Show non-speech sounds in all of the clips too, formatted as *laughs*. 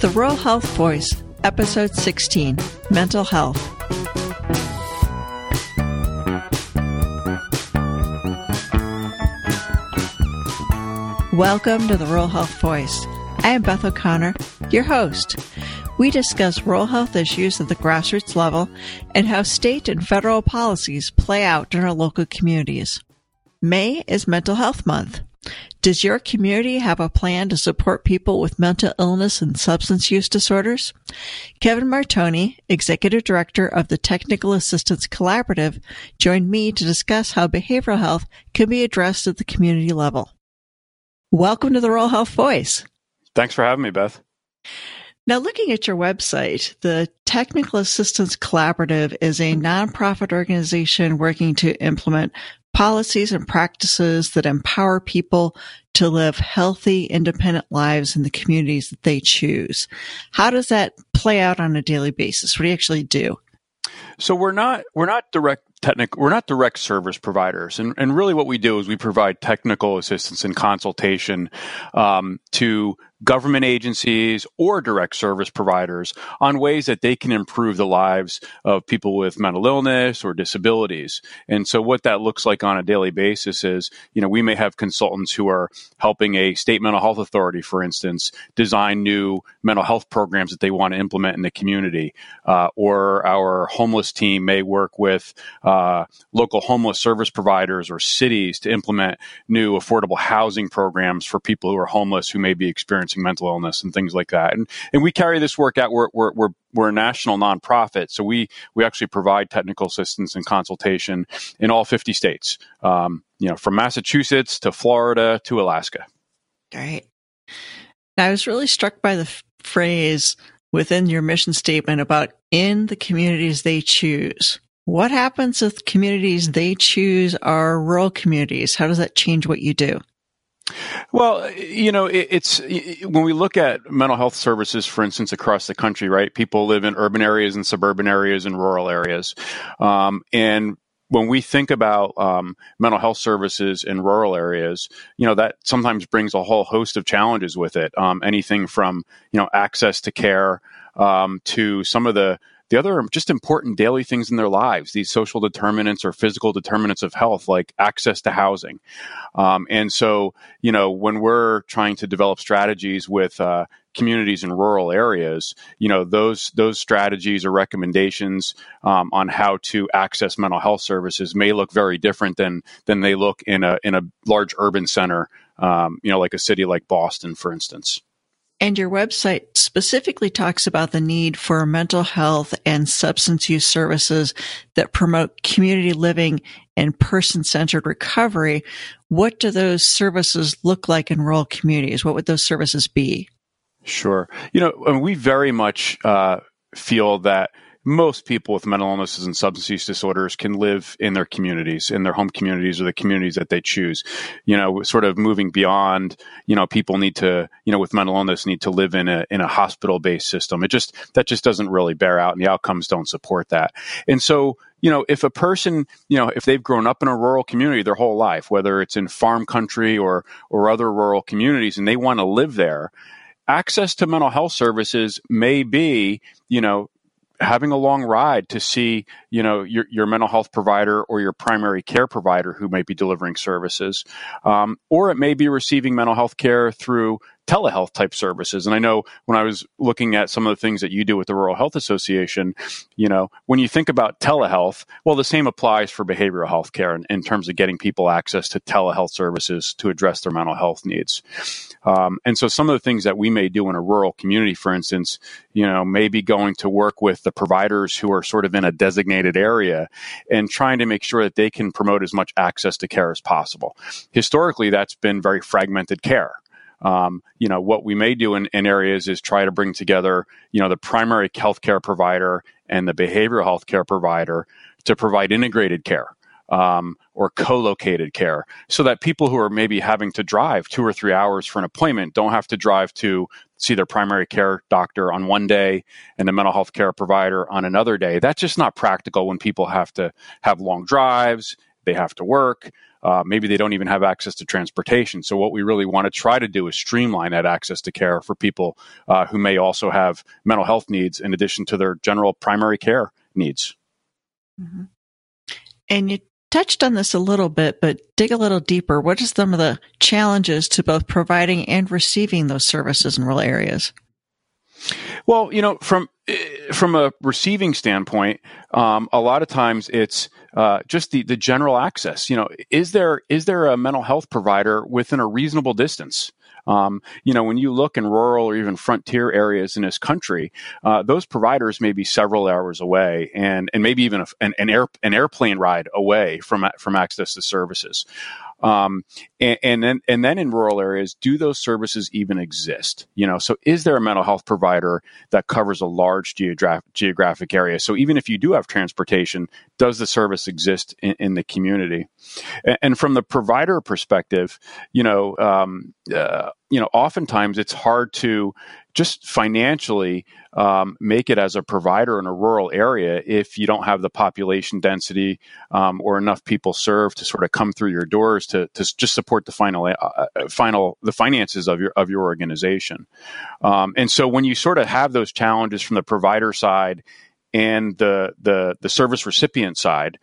The Rural Health Voice, Episode 16 Mental Health. Welcome to the Rural Health Voice. I am Beth O'Connor, your host. We discuss rural health issues at the grassroots level and how state and federal policies play out in our local communities. May is Mental Health Month. Does your community have a plan to support people with mental illness and substance use disorders? Kevin Martone, Executive Director of the Technical Assistance Collaborative, joined me to discuss how behavioral health can be addressed at the community level. Welcome to the Rural Health Voice. Thanks for having me, Beth. Now, looking at your website, the Technical Assistance Collaborative is a nonprofit organization working to implement policies and practices that empower people to live healthy, independent lives in the communities that they choose. How does that play out on a daily basis? What do you actually do? So we're not we're not direct technical we're not direct service providers and, and really what we do is we provide technical assistance and consultation um, to government agencies or direct service providers on ways that they can improve the lives of people with mental illness or disabilities. And so what that looks like on a daily basis is, you know, we may have consultants who are helping a state mental health authority, for instance, design new mental health programs that they want to implement in the community. Uh, or our homeless team may work with uh, local homeless service providers or cities to implement new affordable housing programs for people who are homeless who may be experiencing mental illness and things like that. And and we carry this work out. We're we're we're, we're a national nonprofit, so we we actually provide technical assistance and consultation in all 50 states. Um, you know, from Massachusetts to Florida to Alaska. Great. I was really struck by the f- phrase within your mission statement about in the communities they choose. What happens if communities they choose are rural communities? How does that change what you do? Well, you know, it, it's when we look at mental health services, for instance, across the country, right? People live in urban areas and suburban areas and rural areas. Um, and when we think about um, mental health services in rural areas, you know that sometimes brings a whole host of challenges with it. Um, anything from you know access to care um, to some of the the other just important daily things in their lives, these social determinants or physical determinants of health, like access to housing. Um, and so, you know, when we're trying to develop strategies with uh, communities in rural areas, you know, those those strategies or recommendations um, on how to access mental health services may look very different than than they look in a in a large urban center, um, you know, like a city like Boston, for instance. And your website specifically talks about the need for mental health and substance use services that promote community living and person centered recovery. What do those services look like in rural communities? What would those services be? Sure. You know, we very much uh, feel that most people with mental illnesses and substance use disorders can live in their communities, in their home communities or the communities that they choose. You know, sort of moving beyond, you know, people need to, you know, with mental illness need to live in a in a hospital based system. It just that just doesn't really bear out and the outcomes don't support that. And so you know, if a person, you know, if they've grown up in a rural community their whole life, whether it's in farm country or or other rural communities, and they want to live there, access to mental health services may be, you know, having a long ride to see, you know, your, your mental health provider or your primary care provider who may be delivering services. Um, or it may be receiving mental health care through telehealth type services. And I know when I was looking at some of the things that you do with the Rural Health Association, you know, when you think about telehealth, well, the same applies for behavioral health care in, in terms of getting people access to telehealth services to address their mental health needs. Um, and so some of the things that we may do in a rural community, for instance, you know, maybe going to work with the providers who are sort of in a designated area and trying to make sure that they can promote as much access to care as possible. Historically, that's been very fragmented care. Um, you know, what we may do in, in, areas is try to bring together, you know, the primary healthcare provider and the behavioral health care provider to provide integrated care. Um, or co-located care so that people who are maybe having to drive two or three hours for an appointment don't have to drive to see their primary care doctor on one day and the mental health care provider on another day that's just not practical when people have to have long drives they have to work Uh, maybe they don't even have access to transportation. So what we really want to try to do is streamline that access to care for people uh, who may also have mental health needs in addition to their general primary care needs. Mm-hmm. And you touched on this a little bit, but dig a little deeper. What are some of the challenges to both providing and receiving those services in rural areas? Well, you know, from from a receiving standpoint, um, a lot of times it's uh, just the the general access. You know, is there is there a mental health provider within a reasonable distance? Um, you know, when you look in rural or even frontier areas in this country, uh, those providers may be several hours away, and and maybe even a, an, an, air, an airplane ride away from from access to services. Um, and, and, then and then in rural areas, do those services even exist? You know, so is there a mental health provider that covers a large geogra- geographic area? So even if you do have transportation, does the service exist in, in the community? And, and, from the provider perspective, you know, um, uh, you know, oftentimes it's hard to just financially um, make it as a provider in a rural area if you don't have the population density um, or enough people served to sort of come through your doors to, to just support the final uh, uh, final the finances of your of your organization. Um, and so when you sort of have those challenges from the provider side and the the the service recipient side,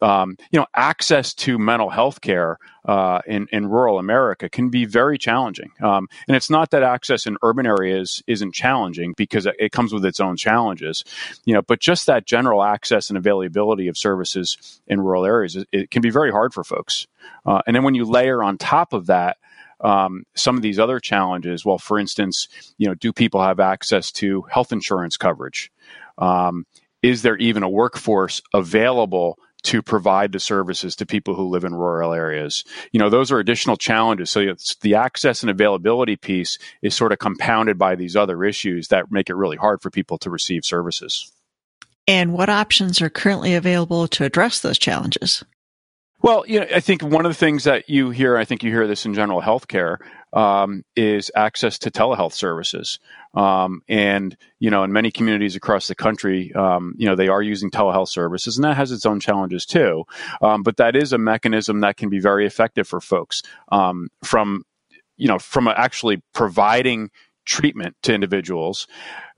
um, you know, access to mental health care uh, in, in rural America can be very challenging. Um, and it's not that access in urban areas isn't challenging because it comes with its own challenges, you know, but just that general access and availability of services in rural areas, it, it can be very hard for folks. Uh, and then when you layer on top of that, um, some of these other challenges, well, for instance, you know, do people have access to health insurance coverage? Um, is there even a workforce available to provide the services to people who live in rural areas. You know, those are additional challenges. So the access and availability piece is sort of compounded by these other issues that make it really hard for people to receive services. And what options are currently available to address those challenges? Well, you know, I think one of the things that you hear, I think you hear this in general healthcare, um, is access to telehealth services. Um, and you know, in many communities across the country, um, you know, they are using telehealth services, and that has its own challenges too. Um, but that is a mechanism that can be very effective for folks um, from you know from actually providing treatment to individuals,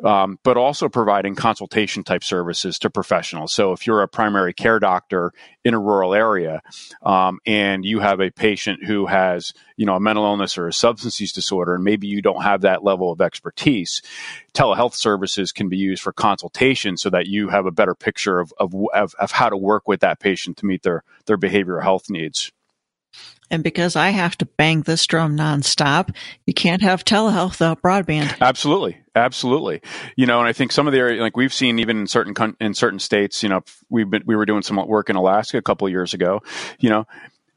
um, but also providing consultation type services to professionals. So if you're a primary care doctor in a rural area um, and you have a patient who has, you know, a mental illness or a substance use disorder, and maybe you don't have that level of expertise, telehealth services can be used for consultation so that you have a better picture of, of, of, of how to work with that patient to meet their, their behavioral health needs. And because I have to bang this drum nonstop, you can't have telehealth without broadband. Absolutely, absolutely. You know, and I think some of the area, like we've seen even in certain in certain states, you know, we've been we were doing some work in Alaska a couple years ago. You know,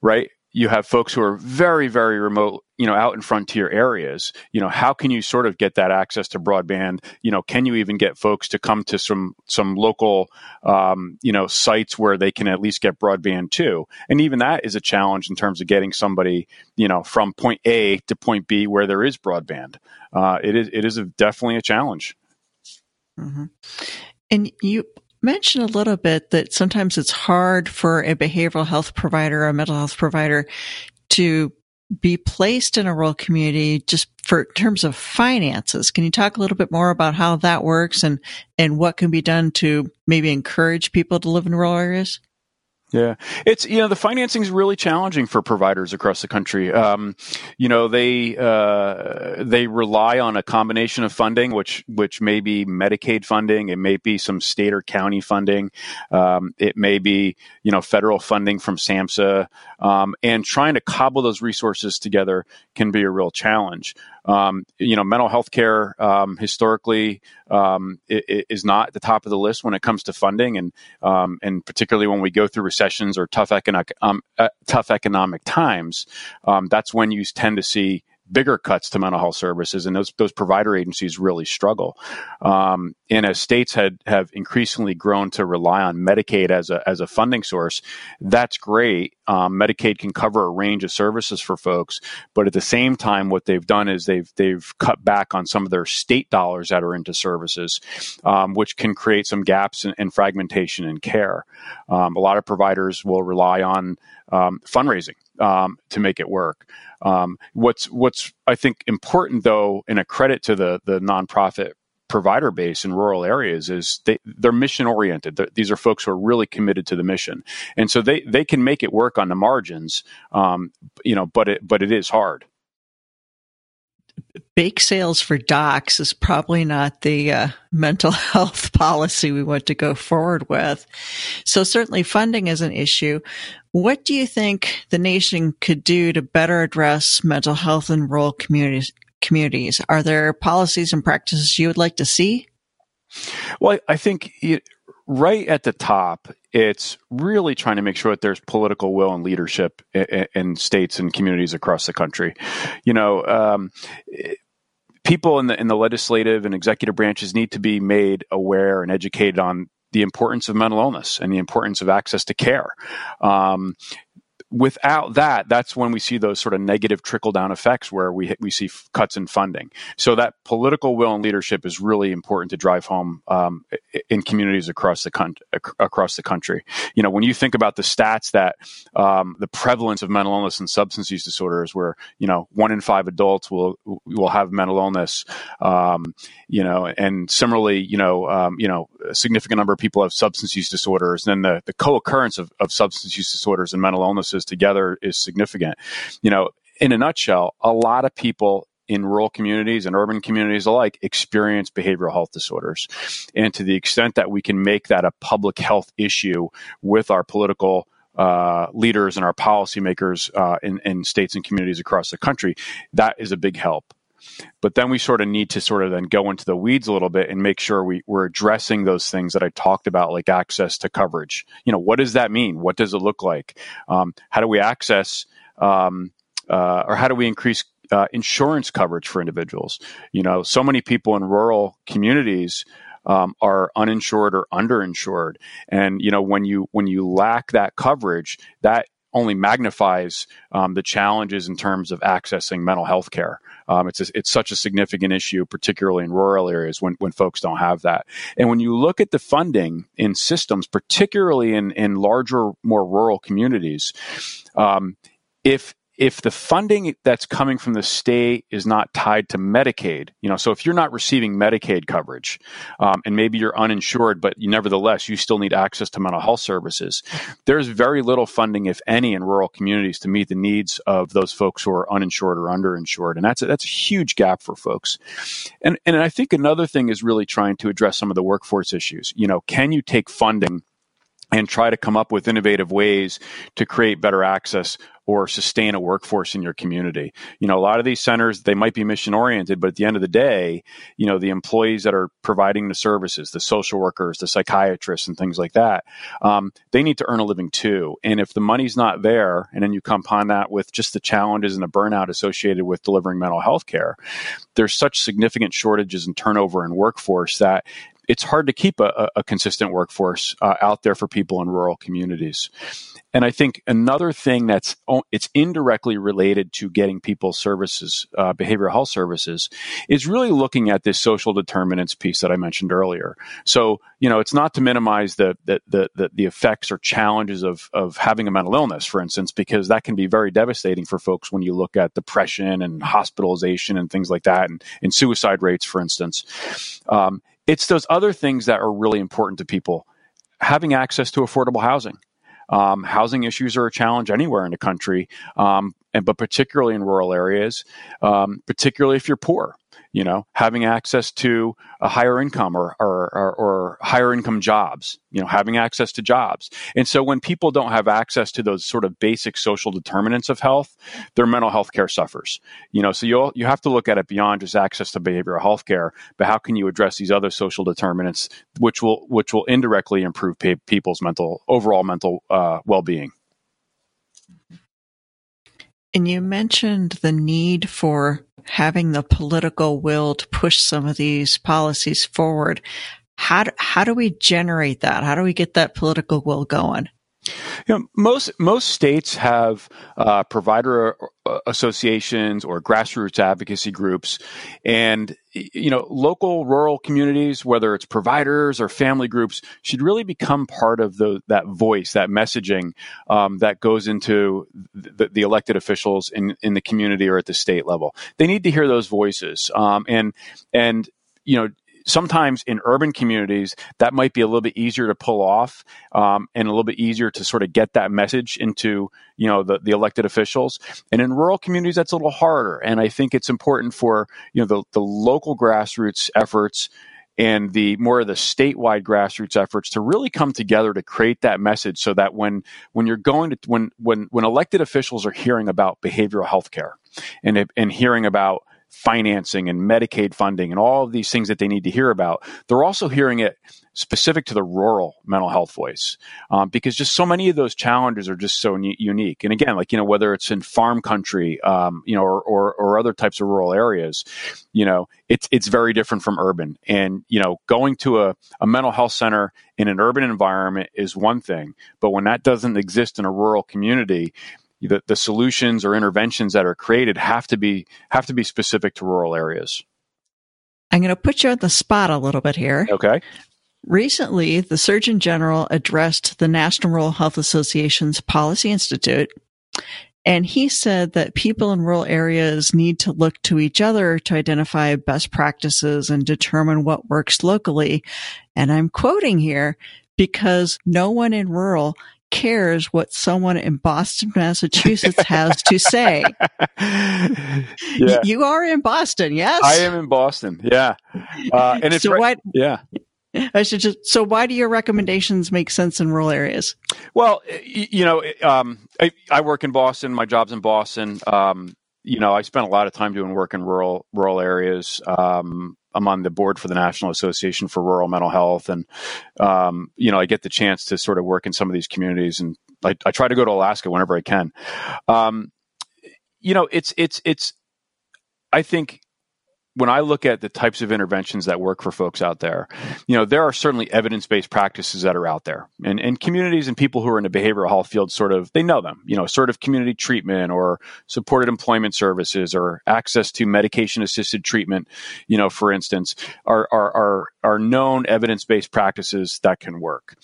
right? you have folks who are very, very remote, you know, out in frontier areas. You know, how can you sort of get that access to broadband? You know, can you even get folks to come to some some local, um, you know, sites where they can at least get broadband too? And even that is a challenge in terms of getting somebody, you know, from point A to point B where there is broadband. Uh, it is it is a, definitely a challenge. Mm-hmm. And you mentioned a little bit that sometimes it's hard for a behavioral health provider or a mental health provider to be placed in a rural community just for terms of finances. Can you talk a little bit more about how that works and, and what can be done to maybe encourage people to live in rural areas? Yeah, it's you know the financing is really challenging for providers across the country. Um, you know they uh, they rely on a combination of funding, which which may be Medicaid funding, it may be some state or county funding, um, it may be you know federal funding from SAMHSA, um, and trying to cobble those resources together can be a real challenge. Um, you know, mental health care um, historically um, is not at the top of the list when it comes to funding, and um, and particularly when we go through recessions or tough economic um, uh, tough economic times, um, that's when you tend to see bigger cuts to mental health services, and those those provider agencies really struggle. Um, and as states had have increasingly grown to rely on Medicaid as a as a funding source, that's great. Um, Medicaid can cover a range of services for folks, but at the same time, what they've done is they've they've cut back on some of their state dollars that are into services, um, which can create some gaps and, fragmentation in care. Um, a lot of providers will rely on um, fundraising um, to make it work. Um, what's what's I think important though, and a credit to the the nonprofit provider base in rural areas is they, they're mission oriented. These are folks who are really committed to the mission, and so they they can make it work on the margins. Um, you know, but it but it is hard bake sales for docs is probably not the uh, mental *laughs* health policy we want to go forward with. So certainly funding is an issue. What do you think the nation could do to better address mental health in rural communities? Communities, are there policies and practices you would like to see? Well, I think it, right at the top, it's really trying to make sure that there's political will and leadership in, in states and communities across the country. You know, um, people in the in the legislative and executive branches need to be made aware and educated on the importance of mental illness and the importance of access to care. Um, without that, that's when we see those sort of negative trickle down effects where we we see cuts in funding. So that political will and leadership is really important to drive home um, in communities across the country. Across the country, you know, when you think about the stats that um, the prevalence of mental illness and substance use disorders, where you know one in five adults will will have mental illness, um, you know, and similarly, you know, um, you know, a significant number of people have substance use disorders. And then the, the co-occurrence of, of substance use disorders and mental illnesses together is significant. You know, in a nutshell, a lot of people in rural communities and urban communities alike experience behavioral health disorders. And to the extent that we can make that a public health issue with our political uh, leaders and our policymakers uh, in, in states and communities across the country, that is a big help. But then we sort of need to sort of then go into the weeds a little bit and make sure we, we're addressing those things that I talked about, like access to coverage. You know, what does that mean? What does it look like? Um, how do we access um, uh, or how do we increase uh, insurance coverage for individuals? You know, so many people in rural communities um, are uninsured or underinsured, and you know when you when you lack that coverage, that only magnifies um, the challenges in terms of accessing mental health care. Um, it's a, it's such a significant issue, particularly in rural areas when when folks don't have that. And when you look at the funding in systems, particularly in in larger, more rural communities, um, if if the funding that's coming from the state is not tied to Medicaid, you know, so if you're not receiving Medicaid coverage um, and maybe you're uninsured, but you, nevertheless you still need access to mental health services, there's very little funding, if any, in rural communities to meet the needs of those folks who are uninsured or underinsured, and that's a, that's a huge gap for folks. And and I think another thing is really trying to address some of the workforce issues. You know, can you take funding? And try to come up with innovative ways to create better access or sustain a workforce in your community. You know, a lot of these centers, they might be mission oriented, but at the end of the day, you know, the employees that are providing the services, the social workers, the psychiatrists, and things like that, um, they need to earn a living too. And if the money's not there, and then you compound that with just the challenges and the burnout associated with delivering mental health care, there's such significant shortages and turnover in workforce that it's hard to keep a, a consistent workforce uh, out there for people in rural communities. And I think another thing that's it's indirectly related to getting people services, uh, behavioral health services, is really looking at this social determinants piece that I mentioned earlier. So you know, it's not to minimize the the the, the effects or challenges of of having a mental illness, for instance, because that can be very devastating for folks when you look at depression and hospitalization and things like that, and, and suicide rates, for instance. Um, it's those other things that are really important to people. Having access to affordable housing. Um, housing issues are a challenge anywhere in the country, um, and but particularly in rural areas, um, particularly if you're poor you know, having access to a higher income or, or, or, or, higher income jobs, you know, having access to jobs. And so when people don't have access to those sort of basic social determinants of health, their mental health care suffers. You know, so you you have to look at it beyond just access to behavioral health care, but how can you address these other social determinants, which will which will indirectly improve people's mental overall mental uh, well being. And you mentioned the need for having the political will to push some of these policies forward. How do, how do we generate that? How do we get that political will going? You know, most most states have uh, provider uh, associations or grassroots advocacy groups, and you know, local rural communities, whether it's providers or family groups, should really become part of the, that voice, that messaging um, that goes into the, the, elected officials in in the community or at the state level. They need to hear those voices, um, and and you know sometimes in urban communities that might be a little bit easier to pull off um, and a little bit easier to sort of get that message into you know the, the elected officials. And in rural communities that's a little harder and i think it's important for you know the, the local grassroots efforts and the more of the statewide grassroots efforts to really come together to create that message so that when when you're going to when when when elected officials are hearing about behavioral health care and and hearing about financing and Medicaid funding and all of these things that they need to hear about. They're also hearing it specific to the rural mental health voice um, because just so many of those challenges are just so u- unique. And again, like, you know, whether it's in farm country, um, you know, or, or, or, other types of rural areas, you know, it's, it's very different from urban. And, you know, going to a, a mental health center in an urban environment is one thing, but when that doesn't exist in a rural community, the, the solutions or interventions that are created have to be have to be specific to rural areas. I'm going to put you on the spot a little bit here. Okay. Recently, the Surgeon General addressed the National Rural Health Association's Policy Institute, and he said that people in rural areas need to look to each other to identify best practices and determine what works locally. And I'm quoting here because no one in rural cares what someone in Boston, Massachusetts has to say. *laughs* yeah. You are in Boston, yes? I am in Boston, yeah. Uh, and it's so right, yeah. I should just. So, why do your recommendations make sense in rural areas? Well, you know, um, I, I, work in Boston. My job's in Boston. Um, you know, I spent a lot of time doing work in rural rural areas. Um, I'm on the board for the National Association for Rural Mental Health, and um, you know I get the chance to sort of work in some of these communities, and I, I try to go to Alaska whenever I can. Um, you know, it's it's it's. I think when I look at the types of interventions that work for folks out there, you know, there are certainly evidence based practices that are out there. And, and communities and people who are in the behavioral health field sort of, they know them, you know, sort of community treatment or supported employment services or access to medication assisted treatment, you know, for instance, are, are, are, are known evidence based practices that can work.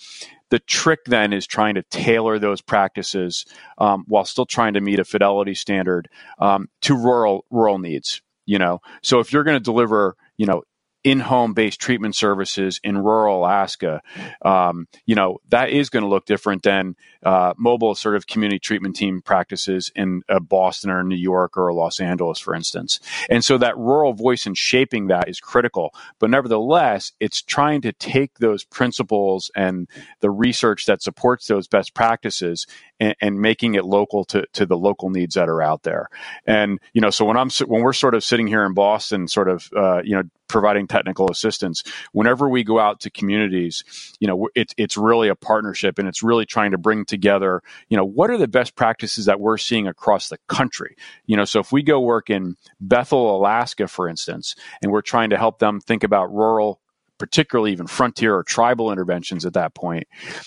The trick then is trying to tailor those practices um, while still trying to meet a fidelity standard um, to rural rural needs you know? So if you're going to deliver you know in-home based treatment services in rural Alaska, um, you know that is going to look different than uh, mobile sort of community treatment team practices in uh, Boston or New York or Los Angeles, for instance. And so that rural voice in shaping that is critical. But nevertheless, it's trying to take those principles and the research that supports those best practices and, and, making it local to, to the local needs that are out there. And you know, so when I'm when we're sort of sitting here in Boston, sort of uh, you know providing technical assistance, whenever we go out to communities, you know, it's it's really a partnership, and it's really trying to bring together, you know, what are the best practices that we're seeing across the country. You know, so if we go work in Bethel, Alaska, for instance, and we're trying to help them think about rural particularly even frontier or tribal interventions at that point.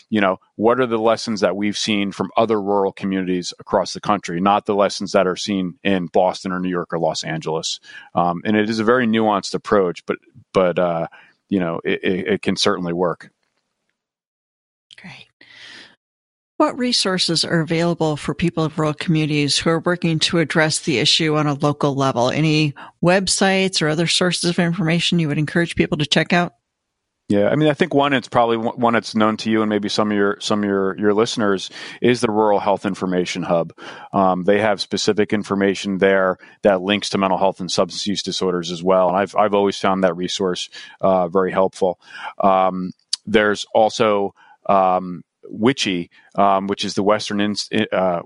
You know, what are the lessons that we've seen from other rural communities across the country, not the lessons that are seen in Boston or New York or Los Angeles? Um, and it is a very nuanced approach, but but uh, you know, it, it, it can certainly work. Great. What resources are available for people of rural communities who are working to address the issue on a local level? Any websites or other sources of information you would encourage people to check out? Yeah, I mean, I think one it's probably one that's known to you and maybe some of your some of your your listeners is the Rural Health Information Hub. Um, they have specific information there that links to mental health and substance use disorders as well, and I've I've always found that resource uh, very helpful. Um, there's also um, WICHE, um, which is the Western in, uh,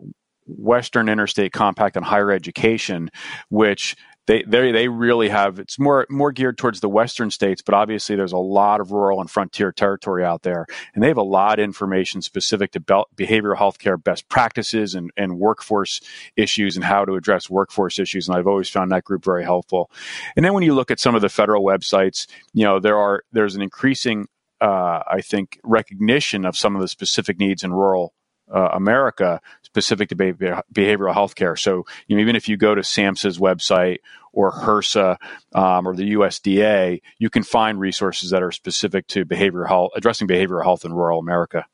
Western Interstate Compact on Higher Education, which they they they really have it's more more geared towards the western states, but obviously there's a lot of rural and frontier territory out there, and they have a lot of information specific to be- behavioral health care best practices and, and workforce issues and how to address workforce issues. And I've always found that group very helpful. And then when you look at some of the federal websites, you know there are there's an increasing uh, I think recognition of some of the specific needs in rural uh, America specific to behavioral health care. So, you know, even if you go to SAMHSA's website or HRSA um, or the USDA, you can find resources that are specific to behavioral health, addressing behavioral health in rural America.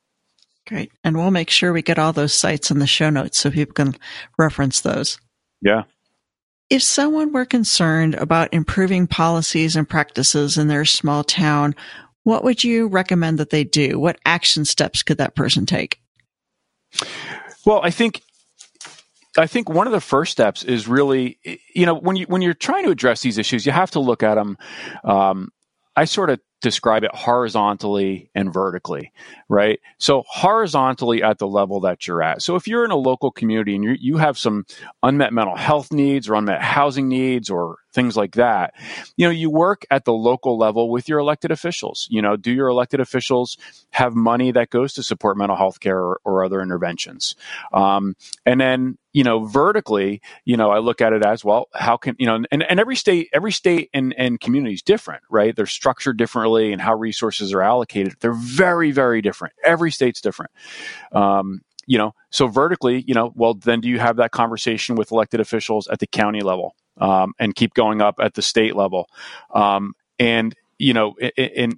Great. And we'll make sure we get all those sites in the show notes so people can reference those. Yeah. If someone were concerned about improving policies and practices in their small town, what would you recommend that they do? What action steps could that person take? Well, I think I think one of the first steps is really, you know, when you when you're trying to address these issues, you have to look at them. Um, I sort of describe it horizontally and vertically, right? So horizontally at the level that you're at. So if you're in a local community and you you have some unmet mental health needs or unmet housing needs or things like that, you know, you work at the local level with your elected officials. You know, do your elected officials have money that goes to support mental health care or, or other interventions? Um, and then you know, vertically, you know, I look at it as well, how can, you know, and, and every state, every state and, and community is different, right? They're structured differently and how resources are allocated. They're very, very different. Every state's different. Um, you know, so vertically, you know, well, then do you have that conversation with elected officials at the county level um, and keep going up at the state level? Um, and you know, and,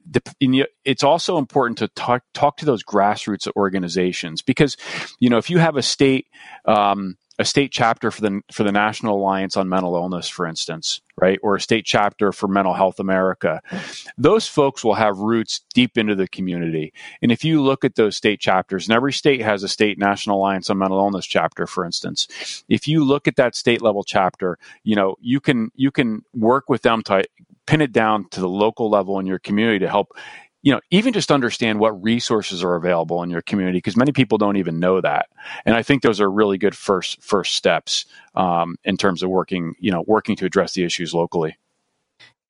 it's also important to talk talk to those grassroots organizations because, you know, if you have a state um, a state chapter for the for the National Alliance on Mental Illness, for instance, right, or a state chapter for Mental Health America, those folks will have roots deep into the community. And if you look at those state chapters, and every state has a state National Alliance on Mental Illness chapter, for instance, if you look at that state level chapter, you know you can you can work with them to pin it down to the local level in your community to help you know, even just understand what resources are available in your community because many people don't even know that. And I think those are really good first first steps um, in terms of working, you know, working to address the issues locally.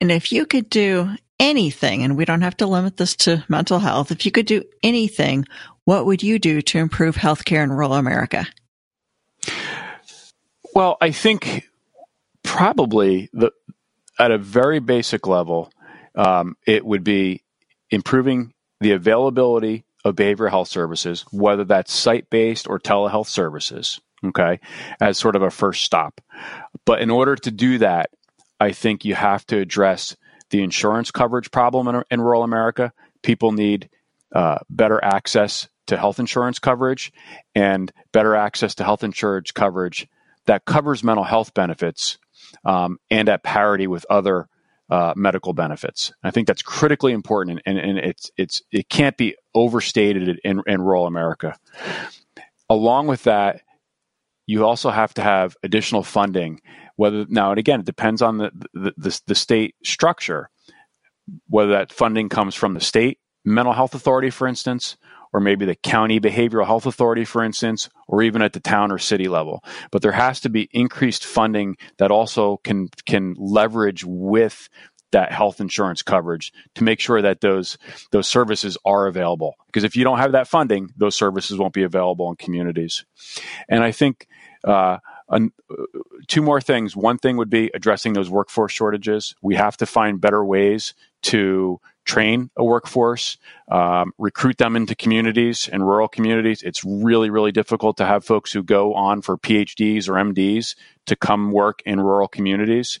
And if you could do anything, and we don't have to limit this to mental health, if you could do anything, what would you do to improve healthcare in rural America? Well, I think probably the at a very basic level, um, it would be improving the availability of behavioral health services, whether that's site based or telehealth services, okay, as sort of a first stop. But in order to do that, I think you have to address the insurance coverage problem in, in rural America. People need uh, better access to health insurance coverage and better access to health insurance coverage that covers mental health benefits um, and at parity with other uh, medical benefits. I think that's critically important, and, and, it's it's it can't be overstated in, in rural America. Along with that, you also have to have additional funding. Whether now and again, it depends on the the, the, the state structure. Whether that funding comes from the state mental health authority, for instance, or maybe the county behavioral health authority, for instance, or even at the town or city level. But there has to be increased funding that also can can leverage with that health insurance coverage to make sure that those those services are available. Because if you don't have that funding, those services won't be available in communities. And I think. Uh, two more things. One thing would be addressing those workforce shortages. We have to find better ways to train a workforce, um, recruit them into communities and rural communities. It's really, really difficult to have folks who go on for PhDs or MDs to come work in rural communities,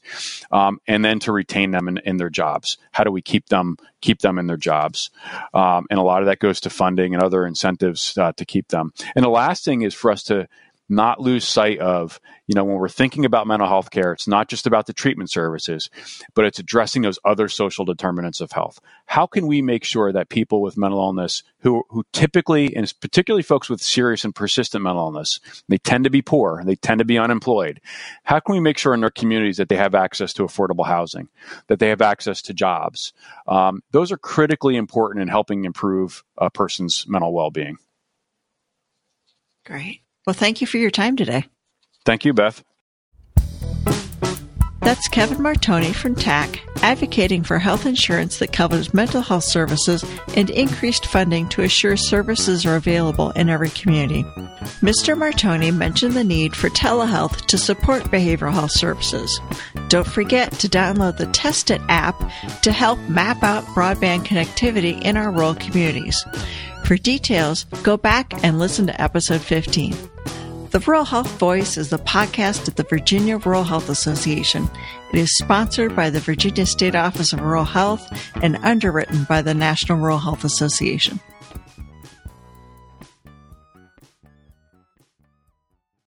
um, and then to retain them in, in, their jobs. How do we keep them keep them in their jobs? Um, and a lot of that goes to funding and other incentives uh, to keep them. And the last thing is for us to not lose sight of, you know, when we're thinking about mental health care, it's not just about the treatment services, but it's addressing those other social determinants of health. How can we make sure that people with mental illness who, who typically, and particularly folks with serious and persistent mental illness, they tend to be poor, they tend to be unemployed. How can we make sure in their communities that they have access to affordable housing, that they have access to jobs? Um, those are critically important in helping improve a person's mental well-being. Great. Well, thank you for your time today. Thank you, Beth. That's Kevin Martone from TAC, advocating for health insurance that covers mental health services and increased funding to assure services are available in every community. Mr. Martone mentioned the need for telehealth to support behavioral health services. Don't forget to download the TestIT app to help map out broadband connectivity in our rural communities. For details, go back and listen to episode 15. The Rural Health Voice is the podcast of the Virginia Rural Health Association. It is sponsored by the Virginia State Office of Rural Health and underwritten by the National Rural Health Association.